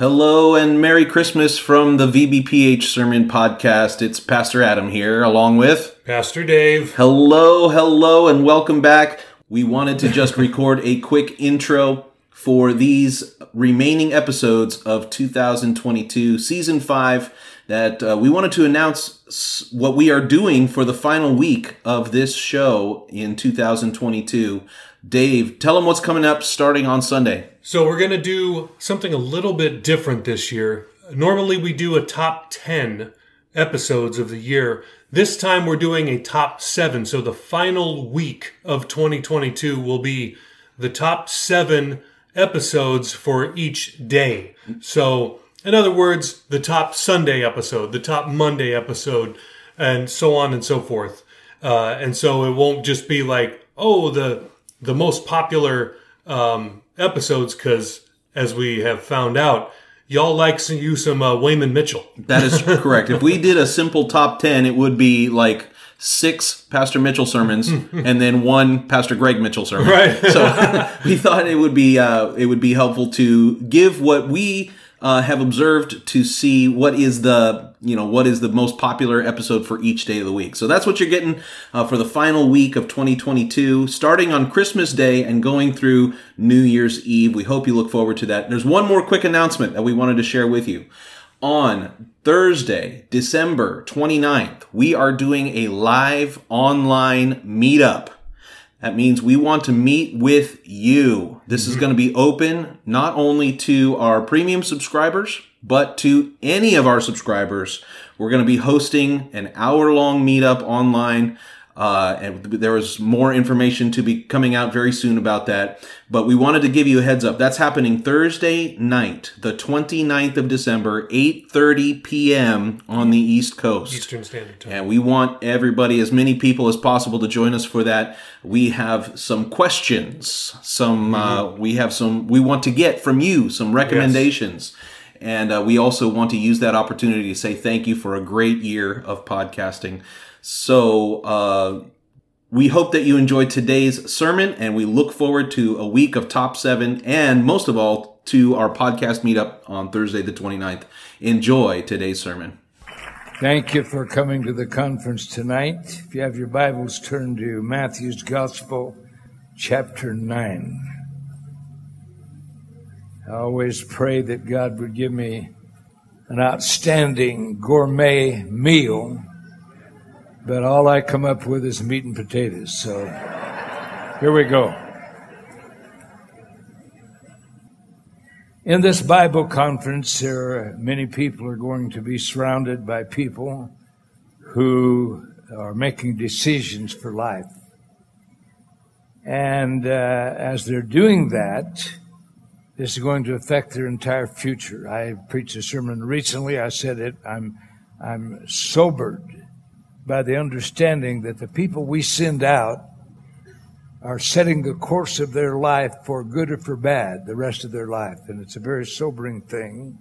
Hello and Merry Christmas from the VBPH Sermon Podcast. It's Pastor Adam here, along with Pastor Dave. Hello, hello, and welcome back. We wanted to just record a quick intro for these remaining episodes of 2022, Season 5, that uh, we wanted to announce what we are doing for the final week of this show in 2022. Dave, tell them what's coming up starting on Sunday. So, we're going to do something a little bit different this year. Normally, we do a top 10 episodes of the year. This time, we're doing a top seven. So, the final week of 2022 will be the top seven episodes for each day. So, in other words, the top Sunday episode, the top Monday episode, and so on and so forth. Uh, and so it won't just be like, oh, the the most popular um, episodes because, as we have found out, y'all like you some uh, Wayman Mitchell. That is correct. if we did a simple top ten, it would be like six Pastor Mitchell sermons and then one Pastor Greg Mitchell sermon. Right. so we thought it would be uh, it would be helpful to give what we uh, have observed to see what is the you know what is the most popular episode for each day of the week. So that's what you're getting uh, for the final week of 2022, starting on Christmas Day and going through New Year's Eve. We hope you look forward to that. There's one more quick announcement that we wanted to share with you. On Thursday, December 29th, we are doing a live online meetup. That means we want to meet with you. This is mhm. going to be open not only to our premium subscribers, but to any of our subscribers. We're going to be hosting an hour long meetup online. Uh, and there was more information to be coming out very soon about that. But we wanted to give you a heads up. That's happening Thursday night, the 29th of December, 8.30 p.m. on the East Coast. Eastern Standard Time. And we want everybody, as many people as possible, to join us for that. We have some questions. Some uh, we have some. We want to get from you some recommendations, and uh, we also want to use that opportunity to say thank you for a great year of podcasting. So. Uh, we hope that you enjoyed today's sermon and we look forward to a week of top seven and most of all to our podcast meetup on Thursday the 29th. Enjoy today's sermon. Thank you for coming to the conference tonight. If you have your Bibles, turn to Matthew's Gospel, chapter 9. I always pray that God would give me an outstanding gourmet meal, but all I come up with is meat and potatoes. So here we go. In this Bible conference, many people are going to be surrounded by people who are making decisions for life. And uh, as they're doing that, this is going to affect their entire future. I preached a sermon recently. I said it. I'm, I'm sobered by the understanding that the people we send out are setting the course of their life for good or for bad the rest of their life. And it's a very sobering thing.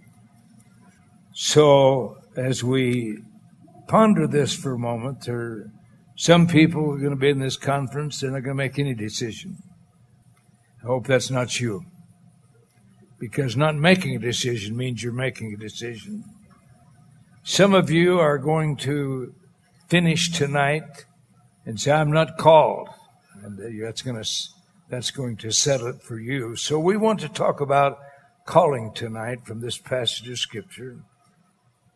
So, as we ponder this for a moment, there some people are going to be in this conference, they're not going to make any decision. I hope that's not you. Because not making a decision means you're making a decision. Some of you are going to finish tonight and say, I'm not called and that's going to that's going to settle it for you. So we want to talk about calling tonight from this passage of scripture.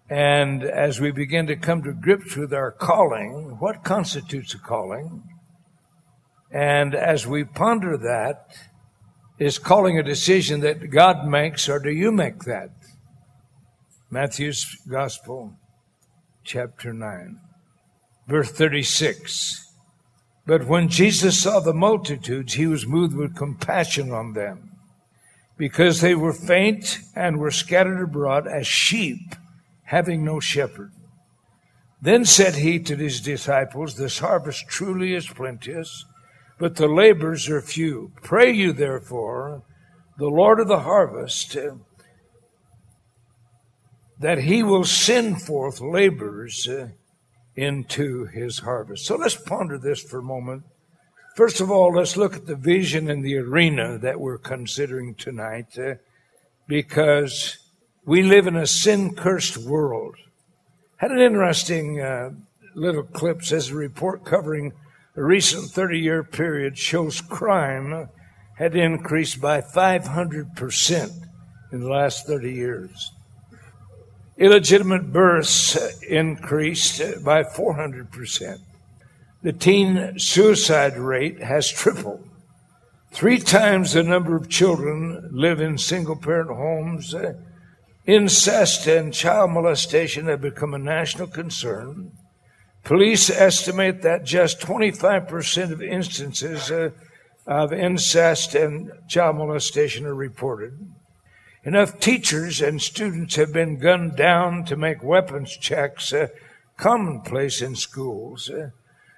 And as we begin to come to grips with our calling, what constitutes a calling? And as we ponder that, is calling a decision that God makes, or do you make that? Matthew's Gospel, chapter 9, verse 36. But when Jesus saw the multitudes, he was moved with compassion on them, because they were faint and were scattered abroad as sheep having no shepherd. Then said he to his disciples, This harvest truly is plenteous, but the labors are few. Pray you therefore, the Lord of the harvest, that he will send forth laborers into his harvest. So let's ponder this for a moment. First of all, let's look at the vision in the arena that we're considering tonight, uh, because We live in a sin cursed world. Had an interesting uh, little clip says a report covering a recent 30 year period shows crime had increased by 500% in the last 30 years. Illegitimate births increased by 400%. The teen suicide rate has tripled. Three times the number of children live in single parent homes Incest and child molestation have become a national concern. Police estimate that just 25% of instances uh, of incest and child molestation are reported. Enough teachers and students have been gunned down to make weapons checks uh, commonplace in schools. Uh,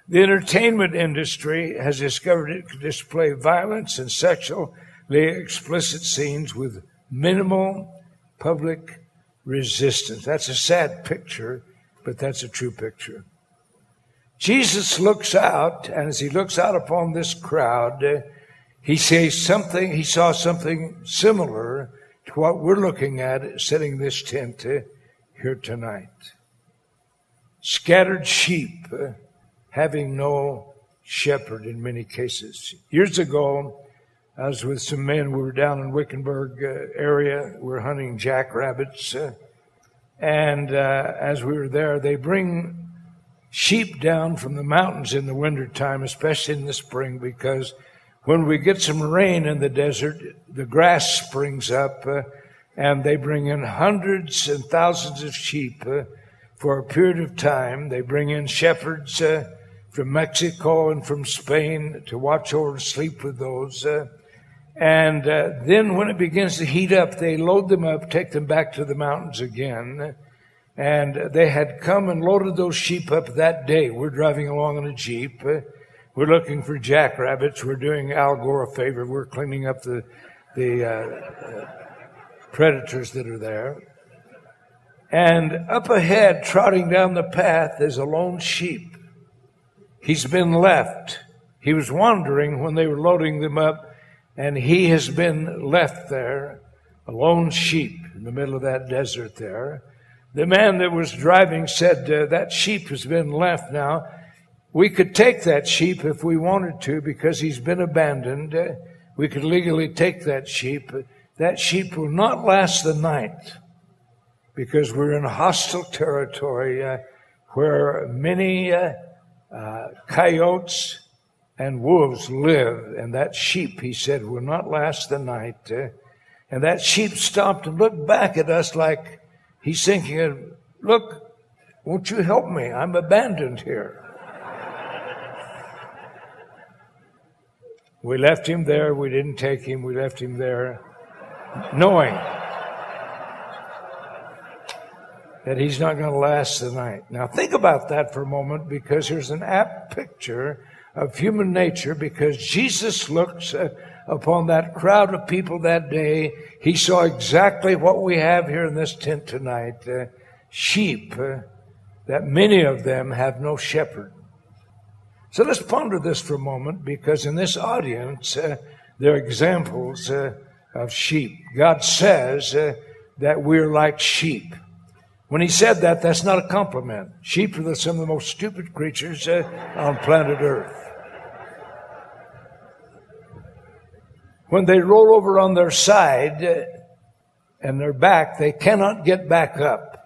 the entertainment industry has discovered it can display violence and sexually explicit scenes with minimal public resistance. That's a sad picture, but that's a true picture. Jesus looks out, and as he looks out upon this crowd, uh, he sees something, he saw something similar to what we're looking at sitting in this tent here tonight. Scattered sheep having no shepherd in many cases. Years ago, I was with some men. We were down in Wickenburg uh, area. We were hunting jackrabbits. Uh, and uh, as we were there, they bring sheep down from the mountains in the wintertime, especially in the spring, because when we get some rain in the desert, the grass springs up, uh, and they bring in hundreds and thousands of sheep uh, for a period of time. They bring in shepherds uh, from Mexico and from Spain to watch over and sleep with those. And uh, then when it begins to heat up, they load them up, take them back to the mountains again. And they had come and loaded those sheep up that day. We're driving along in a Jeep. We're looking for jackrabbits. We're doing Al Gore a favor. We're cleaning up the, the uh, predators that are there. And up ahead, trotting down the path, is a lone sheep. He's been left. He was wandering when they were loading them up and he has been left there, a lone sheep in the middle of that desert there. The man that was driving said, uh, That sheep has been left now. We could take that sheep if we wanted to because he's been abandoned. Uh, we could legally take that sheep. That sheep will not last the night because we're in hostile territory uh, where many uh, uh, coyotes, and wolves live, and that sheep, he said, will not last the night. Uh, and that sheep stopped and looked back at us like he's thinking, Look, won't you help me? I'm abandoned here. We left him there. We didn't take him. We left him there knowing that he's not going to last the night. Now, think about that for a moment because here's an apt picture of human nature because Jesus looks uh, upon that crowd of people that day. He saw exactly what we have here in this tent tonight uh, sheep, uh, that many of them have no shepherd. So let's ponder this for a moment because in this audience, uh, there are examples uh, of sheep. God says uh, that we're like sheep. When he said that, that's not a compliment. Sheep are some of the most stupid creatures on planet Earth. when they roll over on their side and their back, they cannot get back up.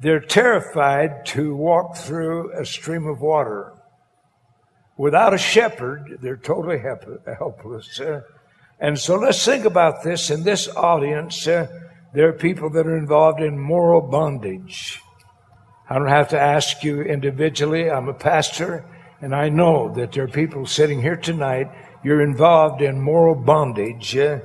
They're terrified to walk through a stream of water. Without a shepherd, they're totally helpless. And so let's think about this. In this audience, uh, there are people that are involved in moral bondage. I don't have to ask you individually. I'm a pastor, and I know that there are people sitting here tonight you're involved in moral bondage. Uh,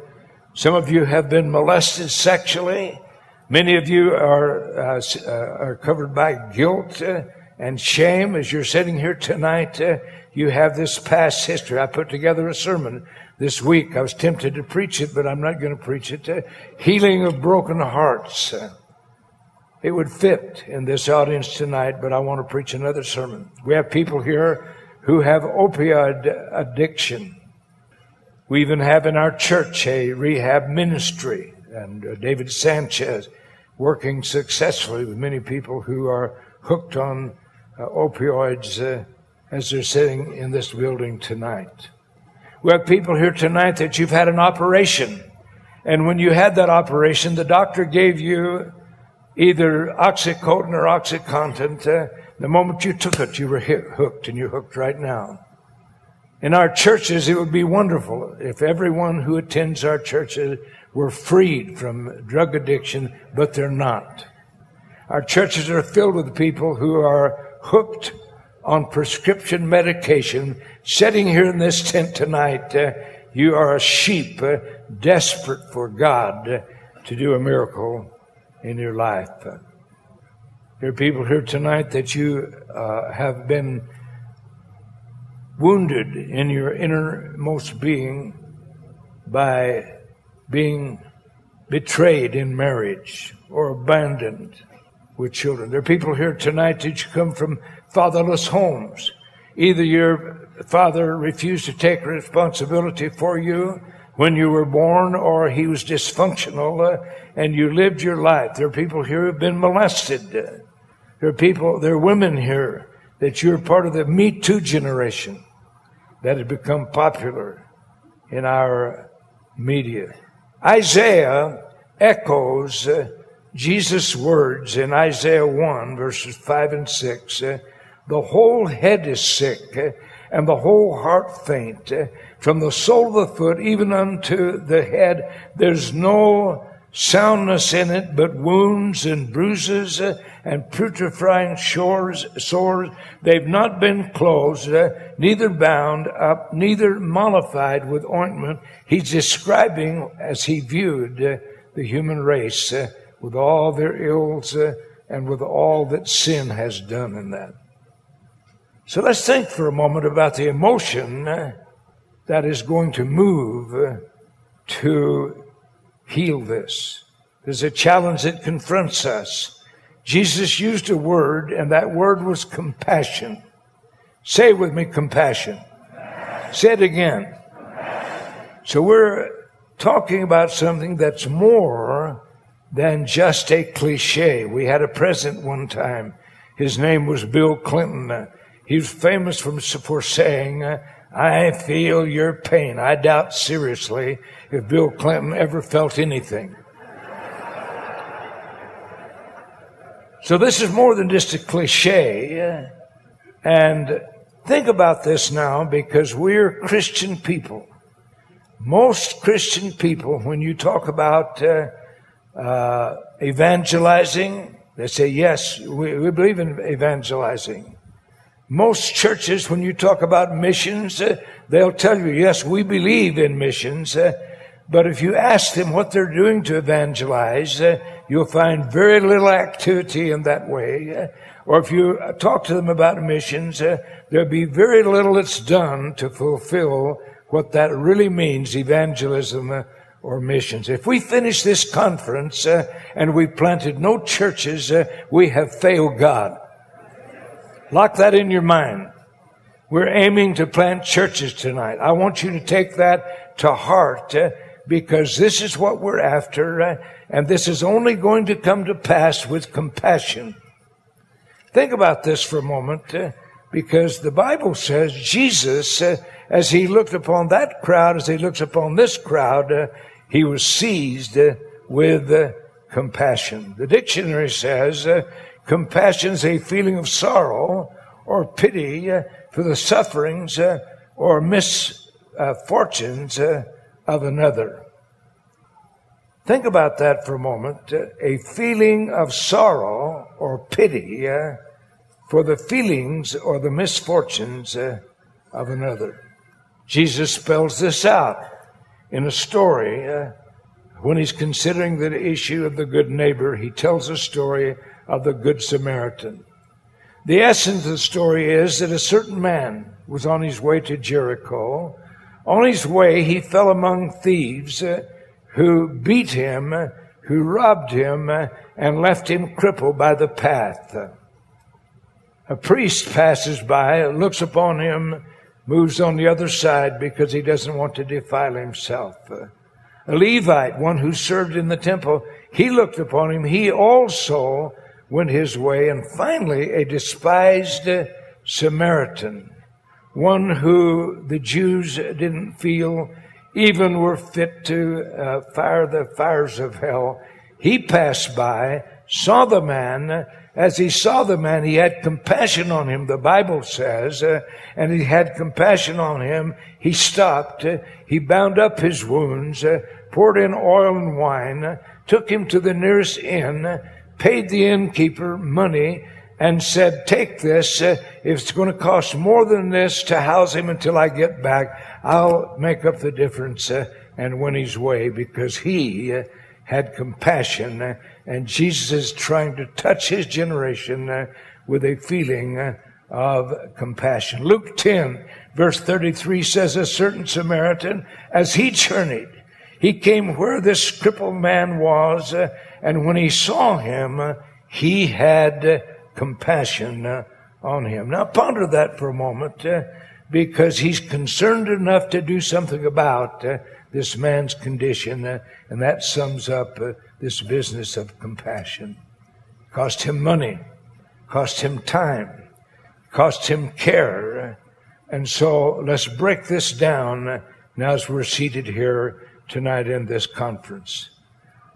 some of you have been molested sexually. Many of you are, uh, uh, are covered by guilt uh, and shame as you're sitting here tonight. Uh, you have this past history. I put together a sermon this week. I was tempted to preach it, but I'm not going to preach it. Uh, healing of broken hearts. it would fit in this audience tonight, but I want to preach another sermon. We have people here who have opioid addiction. We even have in our church a rehab ministry, and uh, David Sanchez, working successfully with many people who are hooked on uh, opioids uh, as they're sitting in this building tonight. We have people here tonight that you've had an operation. And when you had that operation, the doctor gave you either Oxycontin or Oxycontin. Uh, the moment you took it, you were hit, hooked, and you're hooked right now. In our churches, it would be wonderful if everyone who attends our churches were freed from drug addiction, but they're not. Our churches are filled with people who are hooked on prescription medication. Sitting here in this tent tonight, uh, you are a sheep uh, desperate for God uh, to do a miracle in your life. There are people here tonight that you uh, have been wounded in your innermost being by being betrayed in marriage or abandoned with children. There are people here tonight that you come from fatherless homes. Either your father refused to take responsibility for you when you were born or he was dysfunctional uh, and you lived your life. There are people here who have been molested. There are people, there are women here that you're part of the Me Too generation that has become popular in our media. Isaiah echoes uh, Jesus' words in Isaiah 1, verses 5 and 6. Uh, the whole head is sick, uh, and the whole heart faint. From the sole of the foot even unto the head, there's no soundness in it, but wounds and bruises uh, and putrefying shores, sores. They've not been closed, uh, neither bound up, neither mollified with ointment. He's describing as he viewed uh, the human race uh, with all their ills uh, and with all that sin has done in that. So let's think for a moment about the emotion uh, that is going to move to heal this. There's a challenge that confronts us. Jesus used a word, and that word was compassion. Say with me, compassion. compassion. Say it again. Compassion. So we're talking about something that's more than just a cliche. We had a president one time. His name was Bill Clinton. He was famous for saying, I feel your pain. I doubt seriously if Bill Clinton ever felt anything. So this is more than just a cliche. And think about this now because we're Christian people. Most Christian people, when you talk about uh, uh, evangelizing, they say, yes, we, we believe in evangelizing. Most churches, when you talk about missions, uh, they'll tell you, yes, we believe in missions. Uh, but if you ask them what they're doing to evangelize, uh, you'll find very little activity in that way. Uh, or if you talk to them about missions, uh, there'll be very little that's done to fulfill what that really means, evangelism uh, or missions. If we finish this conference and we planted no churches, we have failed God. Lock that in your mind. We're aiming to plant churches tonight. I want you to take that to heart uh, because this is what we're after, uh, and this is only going to come to pass with compassion. Think about this for a moment uh, because the Bible says Jesus, uh, as he looked upon that crowd, as he looks upon this crowd, uh, he was seized uh, with compassion. The dictionary says Compassion is a feeling of sorrow or pity uh, for the sufferings uh, or misfortunes uh, of another. Think about that for a moment. A feeling of sorrow or pity for the feelings or the misfortunes of another. Jesus spells this out in a story when he's considering the issue of the good neighbor. He tells a story of the Good Samaritan. The essence of the story is that a certain man was on his way to Jericho. On his way, he fell among thieves uh, who beat him, who robbed him, uh, and left him crippled by the path. A priest passes by, looks upon him, moves on the other side because he doesn't want to defile himself. a Levite, one who served in the temple, he looked upon him. He also went his way. And finally, a despised Samaritan, one who the Jews didn't feel even were fit to uh, fire the fires of hell. He passed by, saw the man. As he saw the man, he had compassion on him, the Bible says, uh, and he had compassion on him. He stopped. Uh, he bound up his wounds, uh, poured in oil and wine, took him to the nearest inn, paid the innkeeper money, and said, take this. Uh, if it's going to cost more than this to house him until I get back, I'll make up the difference uh, and win his way because he uh, had compassion. Uh, and Jesus is trying to touch his generation uh, with a feeling uh, of compassion. Luke 10 verse 33 says, a certain Samaritan, as he journeyed, he came where this crippled man was, and when he saw him, he had compassion on him. Now ponder that for a moment uh, because he's concerned enough to do something about uh, this man's condition, uh, and that sums up this business of compassion. Cost him money, cost him time, cost him care. And so let's break this down now as we're seated here tonight in this conference.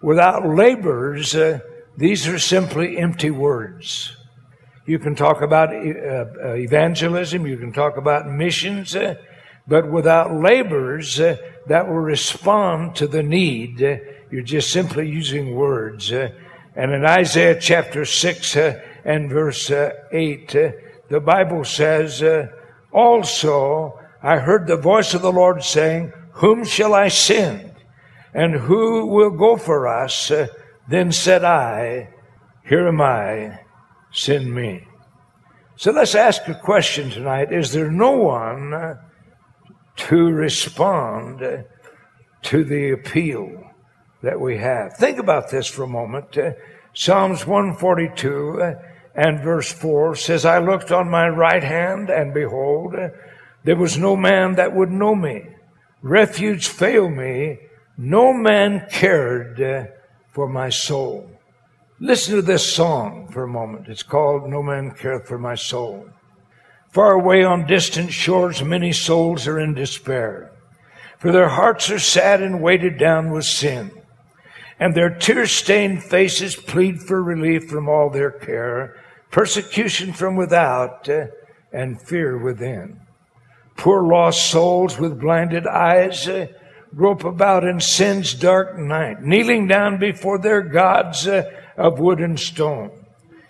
Without labors, uh, these are simply empty words. You can talk about uh, uh, evangelism. You can talk about missions. Uh, but without labors uh, that will respond to the need, uh, you're just simply using words. And in Isaiah chapter 6 and verse 8, the Bible says, Also, I heard the voice of the Lord saying, Whom shall I send? And who will go for us? Uh, then said I, Here am I send me. So let's ask a question tonight. Is there no one to respond to the appeal that we have? Think about this for a moment. Uh, Psalms 142 uh, and verse 4 says, I looked on my right hand and behold, there was no man that would know me. Refuge failed me. No man cared for my soul. Listen to this song for a moment. It's called No Man Careth for My Soul. Far away on distant shores, many souls are in despair, for their hearts are sad and weighted down with sin, and their tear stained faces plead for relief from all their care, persecution from without, uh, and fear within. Poor lost souls with blinded eyes uh, grope about in sin's dark night, kneeling down before their gods. Uh, of wood and stone.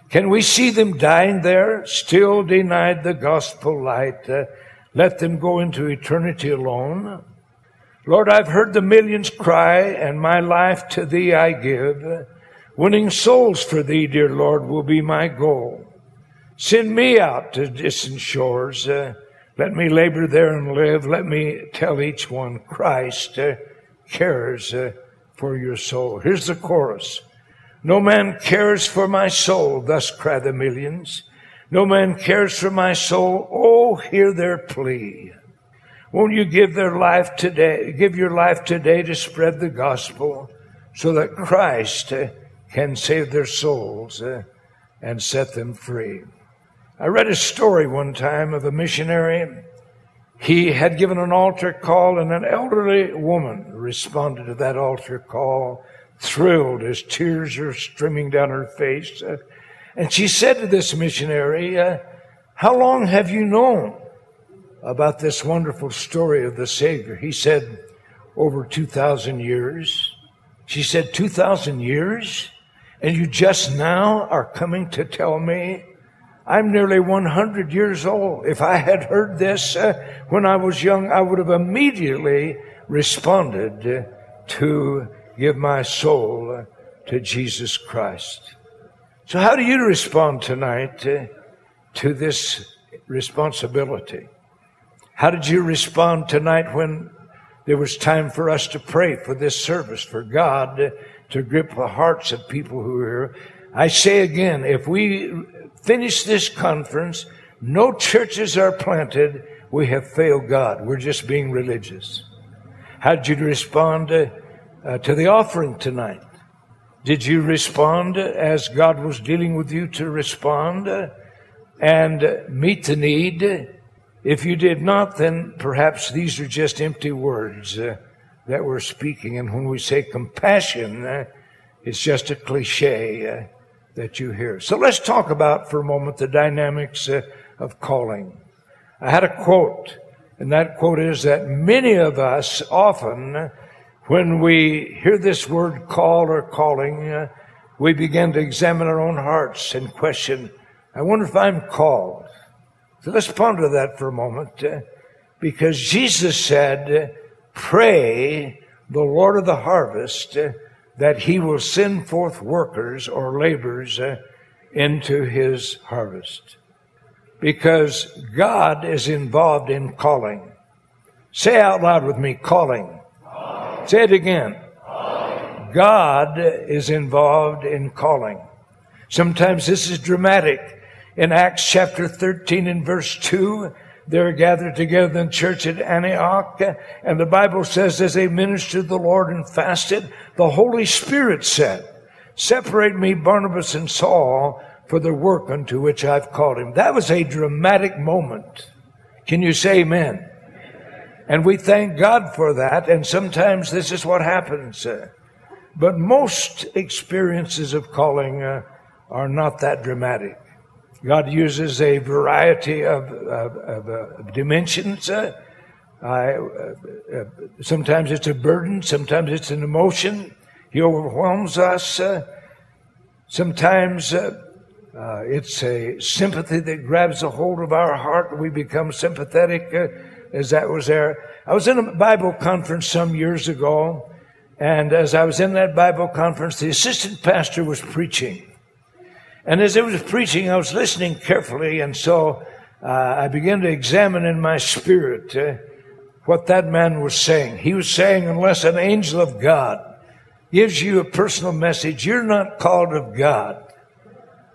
Can we see them dying there, still denied the gospel light? Uh, let them go into eternity alone. Lord, I've heard the millions cry, and my life to thee I give. Winning souls for thee, dear Lord, will be my goal. Send me out to distant shores. Uh, let me labor there and live. Let me tell each one Christ uh, cares uh, for your soul. Here's the chorus. No man cares for my soul, thus cry the millions. No man cares for my soul. Oh, hear their plea. Won't you give their life today, give your life today to spread the gospel so that Christ uh, can save their souls uh, and set them free? I read a story one time of a missionary. He had given an altar call and an elderly woman responded to that altar call thrilled as tears are streaming down her face. And she said to this missionary, uh, How long have you known about this wonderful story of the Savior? He said, Over 2,000 years. She said, 2,000 years? And you just now are coming to tell me I'm nearly 100 years old. If I had heard this uh, when I was young, I would have immediately responded uh, to give my soul to Jesus Christ. So, how do you respond tonight to, to this responsibility? How did you respond tonight when there was time for us to pray for this service, for God to grip the hearts of people who are here? I say again, if we finish this conference, no churches are planted, we have failed God. We're just being religious. How did you respond to uh, to the offering tonight? Did you respond as God was dealing with you to respond and meet the need? If you did not, then perhaps these are just empty words uh, that we're speaking. And when we say compassion, uh, it's just a cliche uh, that you hear. So let's talk about for a moment the dynamics uh, of calling. I had a quote, and that quote is that many of us often, when we hear this word call or calling, uh, we begin to examine our own hearts and question, I wonder if I'm called. So let's ponder that for a moment, uh, because Jesus said, Pray the Lord of the harvest uh, that he will send forth workers or laborers uh, into his harvest. Because God is involved in calling. Say out loud with me, calling. calling. Say it again. Calling. God is involved in calling. Sometimes this is dramatic in Acts chapter 13 and verse 2. They're gathered together in church at Antioch, and the Bible says, as they ministered the Lord and fasted, the Holy Spirit said, Separate me, Barnabas and Saul, for the work unto which I've called him. That was a dramatic moment. Can you say amen? And we thank God for that, and sometimes this is what happens. But most experiences of calling uh, are not that dramatic. God uses a variety of, of, of uh, dimensions. Uh, I, uh, uh, sometimes it's a burden, sometimes it's an emotion. He overwhelms us. Uh, sometimes it's a sympathy that grabs a hold of our heart. We become sympathetic, as that was there. I was in a Bible conference some years ago, and as I was in that Bible conference, the assistant pastor was preaching. And as I was preaching, I was listening carefully, and so uh, I began to examine in my spirit uh, what that man was saying. He was saying, unless an angel of God gives you a personal message, you're not called of God.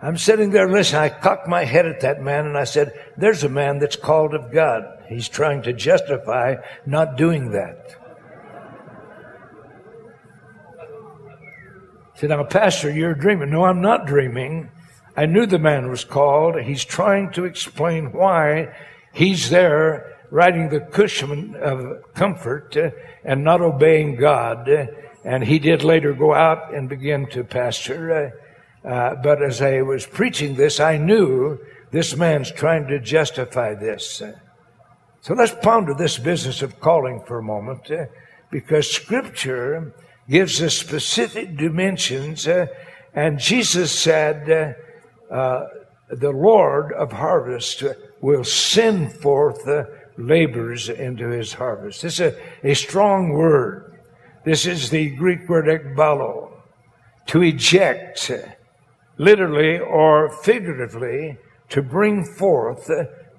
I'm sitting there listening. I cocked my head at that man and I said, There's a man that's called of God. He's trying to justify not doing that. I said, Now, Pastor, you're dreaming. No, I'm not dreaming. I knew the man was called. He's trying to explain why he's there riding the cushion of comfort uh, and not obeying God. and he did later go out and begin to pastor. Uh, uh, but as I was preaching this, I knew this man's trying to justify this. so let's ponder this business of calling for a moment, uh, because Scripture gives us specific dimensions. Uh, and Jesus said, uh, the Lord of harvest will send forth the laborers into his harvest. This is a, a strong word. This is the Greek word ekbalo, to eject, literally or figuratively, to bring forth,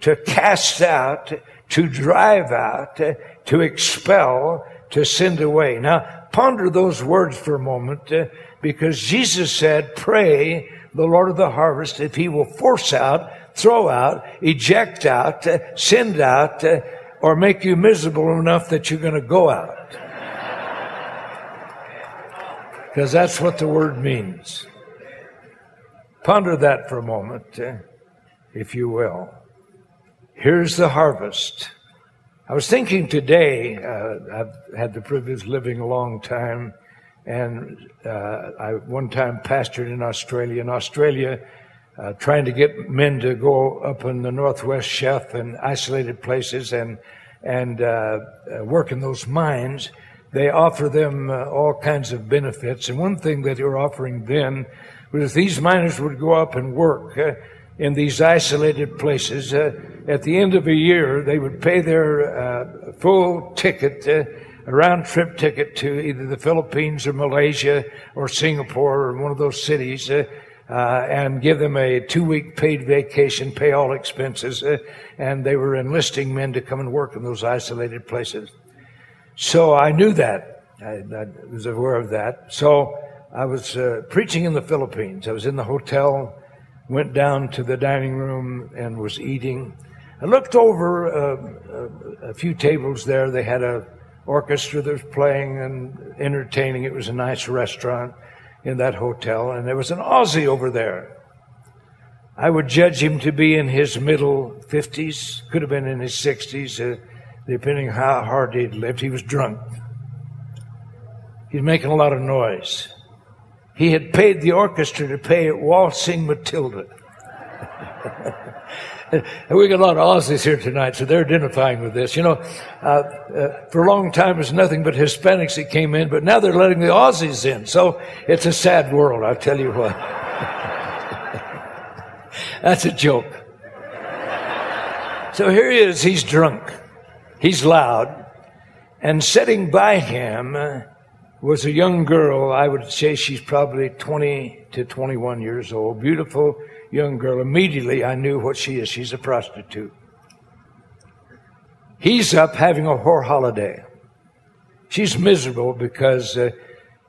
to cast out, to drive out, to expel, to send away. Now, ponder those words for a moment, because Jesus said, pray the Lord of the harvest if he will force out, throw out, eject out, uh, send out, uh, or make you miserable enough that you're going to go out. Because that's what the word means. Ponder that for a moment, uh, if you will. Here's the harvest. I was thinking today, uh, I've had the privilege of living a long time and uh, I one time pastored in Australia. In Australia, uh, trying to get men to go up in the northwest shelf and isolated places and and uh, uh work in those mines, they offer them uh, all kinds of benefits. And one thing that they were offering then was these miners would go up and work uh, in these isolated places. at the end of a year, they would pay their full ticket a round trip ticket to either the Philippines or Malaysia or Singapore or one of those cities. Uh, uh, and give them a two week paid vacation, pay all expenses. Uh, and they were enlisting men to come and work in those isolated places. So I knew that. I, I was aware of that. So I was uh, preaching in the Philippines. I was in the hotel, went down to the dining room and was eating. I looked over uh, uh, a few tables there. They had a orchestra that was playing and entertaining. It was a nice restaurant in that hotel, and there was an Aussie over there. I would judge him to be in his middle 50s, could have been in his 60s, uh, depending how hard he'd lived. He was drunk. He's making a lot of noise. He had paid the orchestra to play Waltzing Matilda. And we got a lot of Aussies here tonight, so they're identifying with this. You know, uh, uh, for a long time it was nothing but Hispanics that came in, but now they're letting the Aussies in. So it's a sad world, I'll tell you what. That's a joke. So here he is, he's drunk, he's loud, and sitting by him was a young girl. I would say she's probably 20 to 21 years old, beautiful young girl. Immediately I knew what she is. She's a prostitute. He's up having a whore holiday. She's miserable because uh,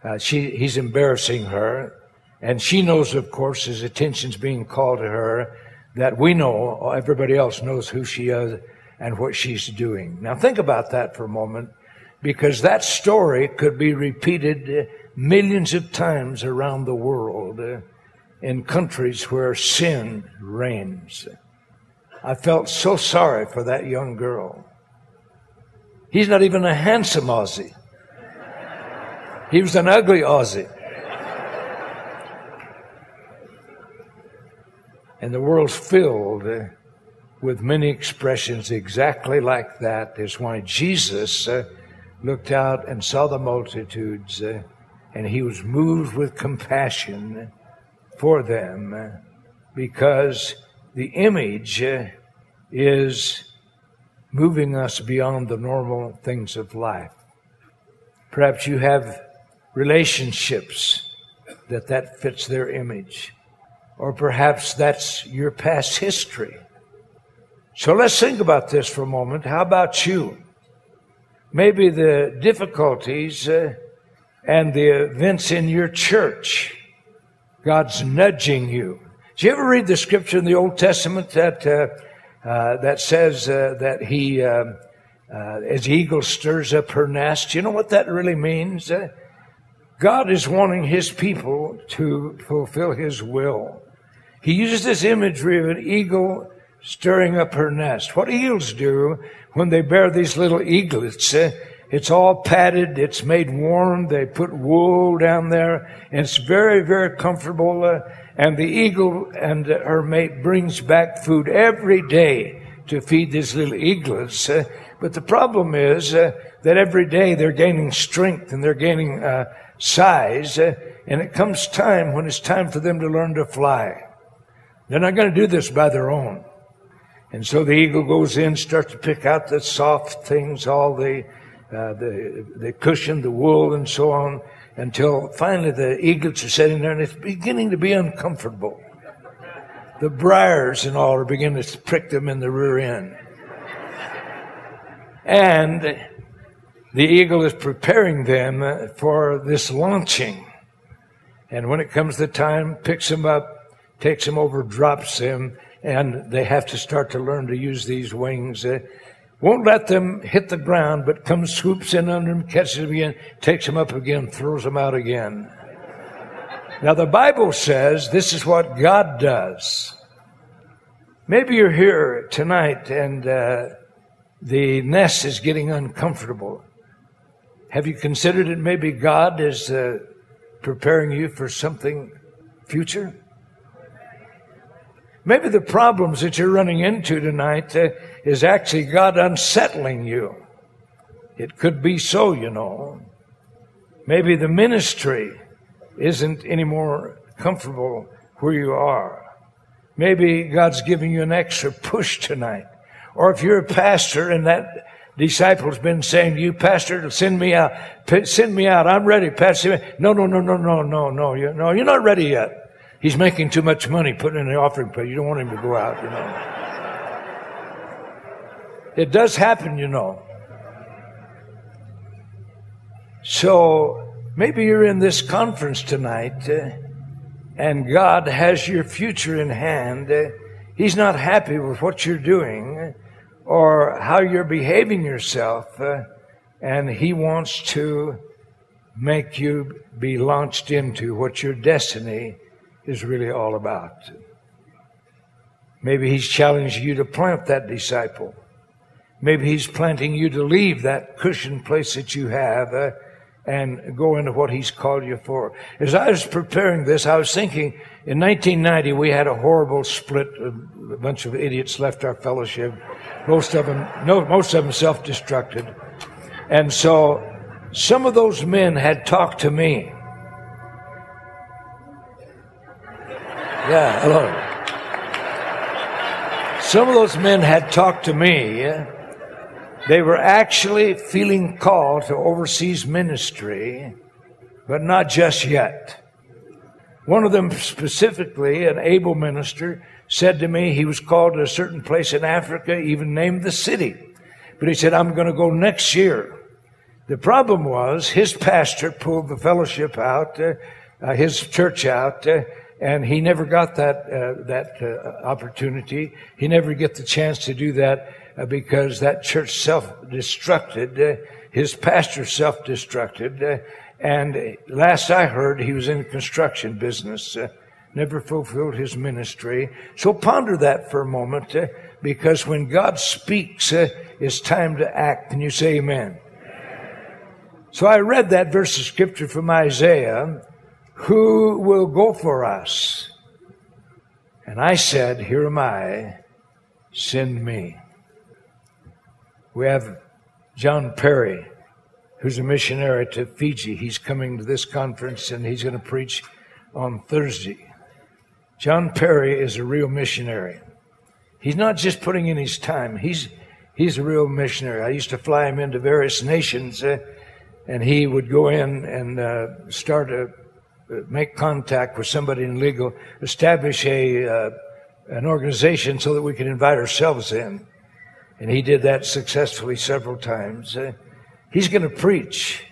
uh, she, he's embarrassing her. And she knows, of course, his attention's being called to her, that we know, everybody else knows who she is and what she's doing. Now think about that for a moment, because that story could be repeated millions of times around the world in countries where sin reigns. I felt so sorry for that young girl. He's not even a handsome Aussie. He was an ugly Aussie. And the world's filled uh, with many expressions exactly like that. that. Is why Jesus uh, looked out and saw the multitudes, uh, and he was moved with compassion for them because the image is moving us beyond the normal things of life. Perhaps you have relationships that that fits their image or perhaps that's your past history. So let's think about this for a moment. How about you? Maybe the difficulties uh, and the events in your church, God's nudging you. Did you ever read the scripture in the Old Testament that uh, uh, that says uh, that He, um, uh, as eagle stirs up her nest? You know what that really means? Uh, God is wanting His people to fulfill His will. He uses this imagery of an eagle stirring up her nest. What eagles do when they bear these little eaglets, uh, it's all padded, it's made warm, they put wool down there, it's very, very comfortable. Uh, and the eagle and her mate brings back food every day to feed these little eaglets. Uh, but the problem is uh, that every day they're gaining strength and they're gaining uh, size, uh, and it comes time when it's time for them to learn to fly. They're not going to do this by their own. And so the eagle goes in, starts to pick out the soft things, all the, uh, the, the cushion, the wool, and so on, until finally the eaglets are sitting there and it's beginning to be uncomfortable. The briars and all are beginning to prick them in the rear end. And the eagle is preparing them for this launching. And when it comes the time, picks them up, takes them over, drops them, and they have to start to learn to use these wings. Won't let them hit the ground, but comes, swoops in under them, catches them again, takes them up again, throws them out again. Now, the Bible says this is what God does. Maybe you're here tonight and uh, the nest is getting uncomfortable. Have you considered it maybe God is uh, preparing you for something future? Maybe the problems that you're running into tonight uh, is actually God unsettling you. It could be so, you know. Maybe the ministry isn't any more comfortable where you are. Maybe God's giving you an extra push tonight. Or if you're a pastor and that disciple's been saying to you, Pastor, send me out, send me out, I'm ready, Pastor. No, no, no, no, no, no, no, You no, you're not ready yet. He's making too much money putting in the offering plate. You don't want him to go out, you know. It does happen, you know. So maybe you're in this conference tonight uh, and God has your future in hand. Uh, he's not happy with what you're doing or how you're behaving yourself. Uh, and He wants to make you be launched into what your destiny is really all about. Maybe He's challenging you to plant that disciple. Maybe He's planting you to leave that cushioned place that you have uh, and go into what He's called you for. As I was preparing this, I was thinking in 1990 we had a horrible split. A bunch of idiots left our fellowship. Most of them, no, most of them self-destructed. And so some of those men had talked to me. Yeah, hello. Some of those men had talked to me. They were actually feeling called to overseas ministry, but not just yet. One of them specifically, an able minister, said to me he was called to a certain place in Africa, even named the city. But he said, I'm going to go next year. The problem was his pastor pulled the fellowship out, uh, uh, his church out, uh, and he never got that uh, that uh, opportunity. He never get the chance to do that because that church self-destructed. Uh, his pastor self-destructed, uh, and last I heard, he was in the construction business. Uh, never fulfilled his ministry. So ponder that for a moment, because when God speaks, it's time to act. Can you say Amen? So I read that verse of scripture from Isaiah Who will go for us? And I said, Here am I, send me. We have John Perry, who's a missionary to Fiji. He's coming to this conference and he's going to preach on Thursday. John Perry is a real missionary. He's not just putting in his time, he's, he's a real missionary. I used to fly him into various nations. Uh, and he would go in and uh, start to uh, make contact with somebody in legal, establish a uh, an organization so that we could invite ourselves in. And he did that successfully several times. Uh, he's going to preach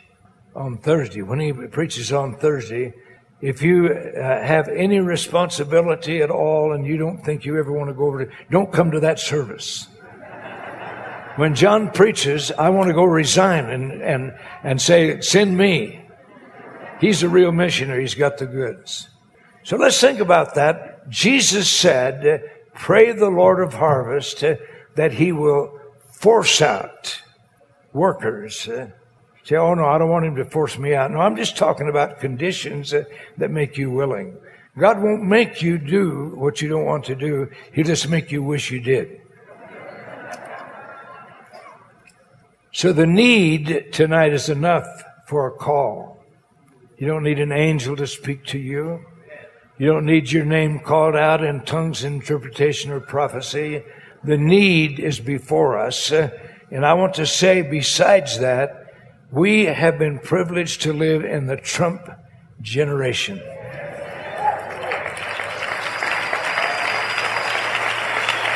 on Thursday. When he preaches on Thursday, if you uh, have any responsibility at all and you don't think you ever want to go over to, don't come to that service. When John preaches, I want to go resign and, and, and say, send me. He's a real missionary. He's got the goods. So let's think about that. Jesus said, pray the Lord of harvest that he will force out workers. Uh, say, oh no, I don't want him to force me out. No, I'm just talking about conditions that, that make you willing. God won't make you do what you don't want to do. He'll just make you wish you did. So the need tonight is enough for a call. You don't need an angel to speak to you. You don't need your name called out in tongues, interpretation, or prophecy. The need is before us. Uh, and I want to say, besides that, we have been privileged to live in the Trump generation.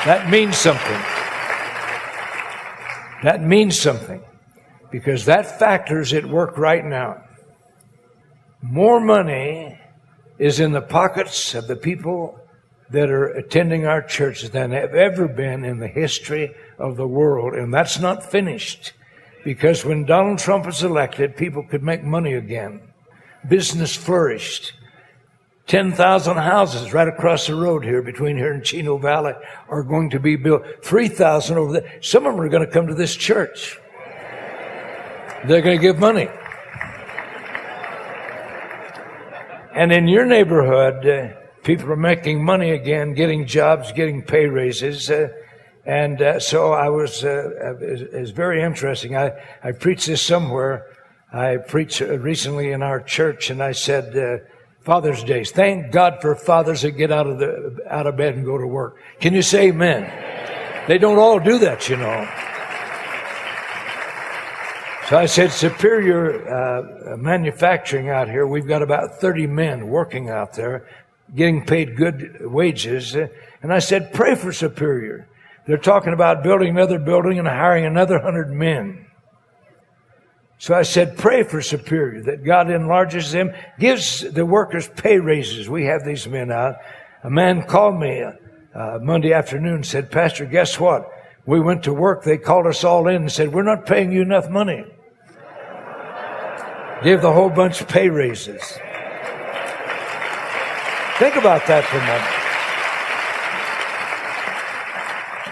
That means something. That means something because that factor's at work right now. More money is in the pockets of the people that are attending our churches than have ever been in the history of the world. And that's not finished because when Donald Trump was elected, people could make money again. Business flourished. 10,000 houses right across the road here between here and Chino Valley are going to be built. 3,000 over there. Some of them are going to come to this church. They're going to give money. And in your neighborhood, uh, people are making money again, getting jobs, getting pay raises. Uh, and uh, so I was, uh, it was very interesting. I, I preached this somewhere. I preached recently in our church and I said, uh, Father's Days. Thank God for fathers that get out of the out of bed and go to work. Can you say amen? They don't all do that, you know. So I said, Superior uh, Manufacturing out here, we've got about 30 men working out there, getting paid good wages. And I said, Pray for Superior. They're talking about building another building and hiring another hundred men. So I said, pray for Superior that God enlarges them, gives the workers pay raises. We have these men out. A man called me uh, Monday afternoon said, Pastor, guess what? We went to work. They called us all in and said, we're not paying you enough money. Give the whole bunch pay raises. Think about that for a moment.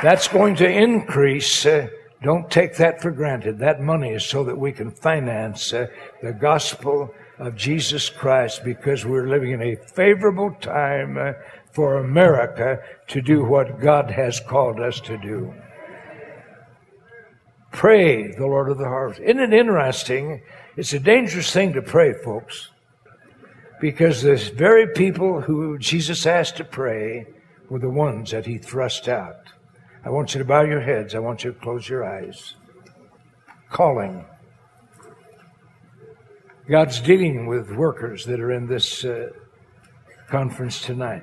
That's going to increase. Uh, don't take that for granted. That money is so that we can finance uh, the gospel of Jesus Christ because we're living in a favorable time uh, for America to do what God has called us to do. Pray, the Lord of the harvest. Isn't it interesting? It's a dangerous thing to pray, folks, because the very people who Jesus asked to pray were the ones that he thrust out. I want you to bow your heads. I want you to close your eyes. Calling. God's dealing with workers that are in this uh, conference tonight.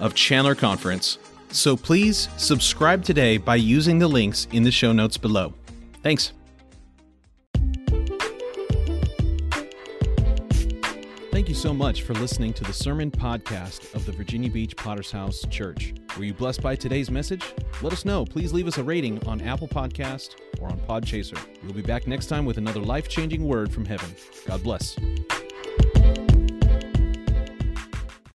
of Chandler Conference. So please subscribe today by using the links in the show notes below. Thanks. Thank you so much for listening to the sermon podcast of the Virginia Beach Potter's House Church. Were you blessed by today's message? Let us know. Please leave us a rating on Apple Podcast or on Podchaser. We'll be back next time with another life-changing word from heaven. God bless.